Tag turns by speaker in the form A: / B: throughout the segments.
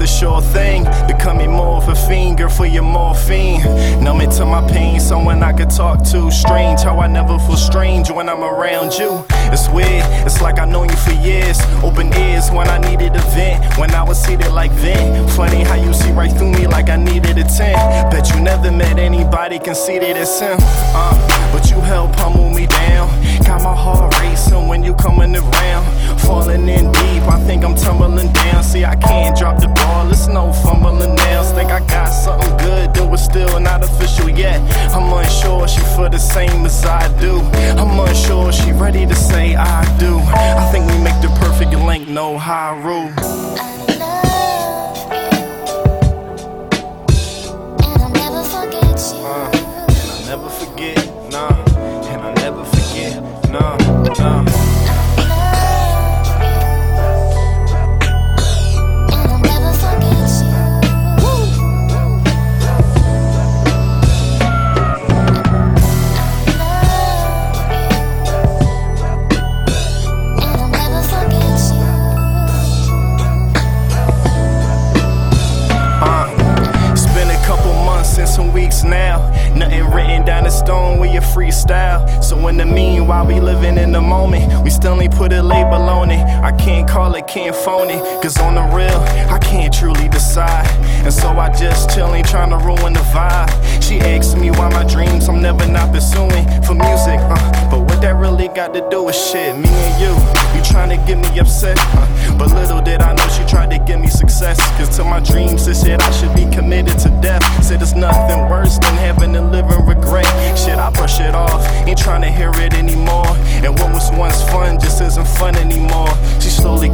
A: was a sure thing. Becoming more of a finger for your morphine. Numbing to my pain, someone I could talk to. Strange how I never feel strange when I'm around you. It's weird, it's like I know you for years. Open ears when I needed a vent. When I was seated like then. Funny how you see right through me like I needed a 10. Bet you never met anybody conceited as him. Uh, but you help humble me down. Got my heart racing when you coming around. Falling in deep, I think I'm tumbling down. See, I can't yet. I'm unsure she for the same as I do. I'm unsure she ready to say I do. I think we make the perfect link, no high rule. Uh, and I never forget, you. And I'll never forget, nah, and I never forget, nah, nah. Stone with your freestyle. So in the meanwhile, we living in the moment. We still ain't put a label on it. I can't call it, can't phone it. Cause on the real, I can't truly decide. And so I just chill, ain't trying to ruin the vibe. She asks me why my dreams I'm never not pursuing for music. Uh, that really got to do with shit? Me and you, you trying to get me upset. Uh, but little did I know she tried to give me success. Cause to my dreams, this shit I should be committed to death. Said there's nothing worse than having to live in regret. Shit, I brush it off, ain't trying to hear it anymore. And what was once fun just isn't fun anymore. She slowly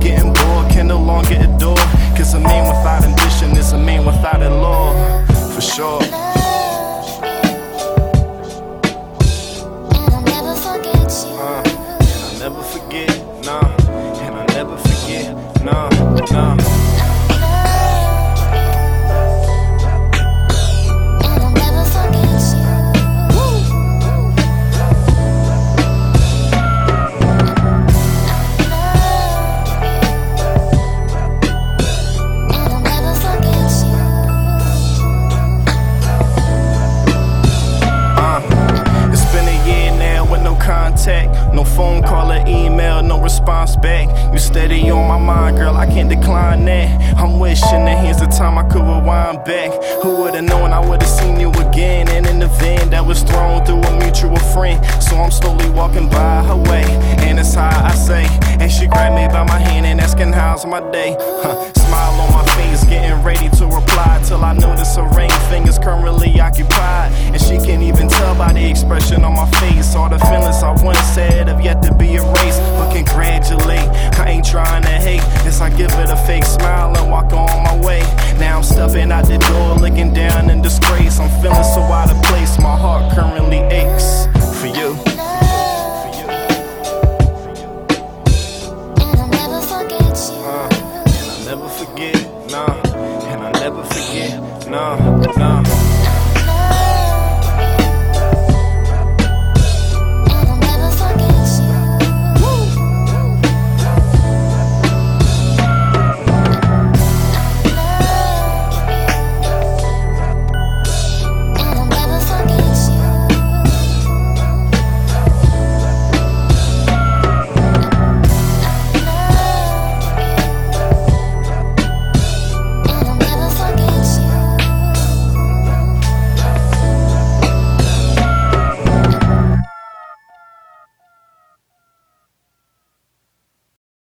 A: phone call or email, no response back. You steady on my mind, girl, I can't decline that. I'm wishing that here's the time I could rewind back. Who would've known I would've seen you again? And in the van that was thrown through a mutual friend. So I'm slowly walking by her way, and it's how I say. And she grabbed me by my hand and asking how's my day. Huh, smile on my face, getting ready to reply till I notice her ring fingers currently occupied. And she can't even tell by the expression on my face. Forget, nah, and I never forget, nah, nah.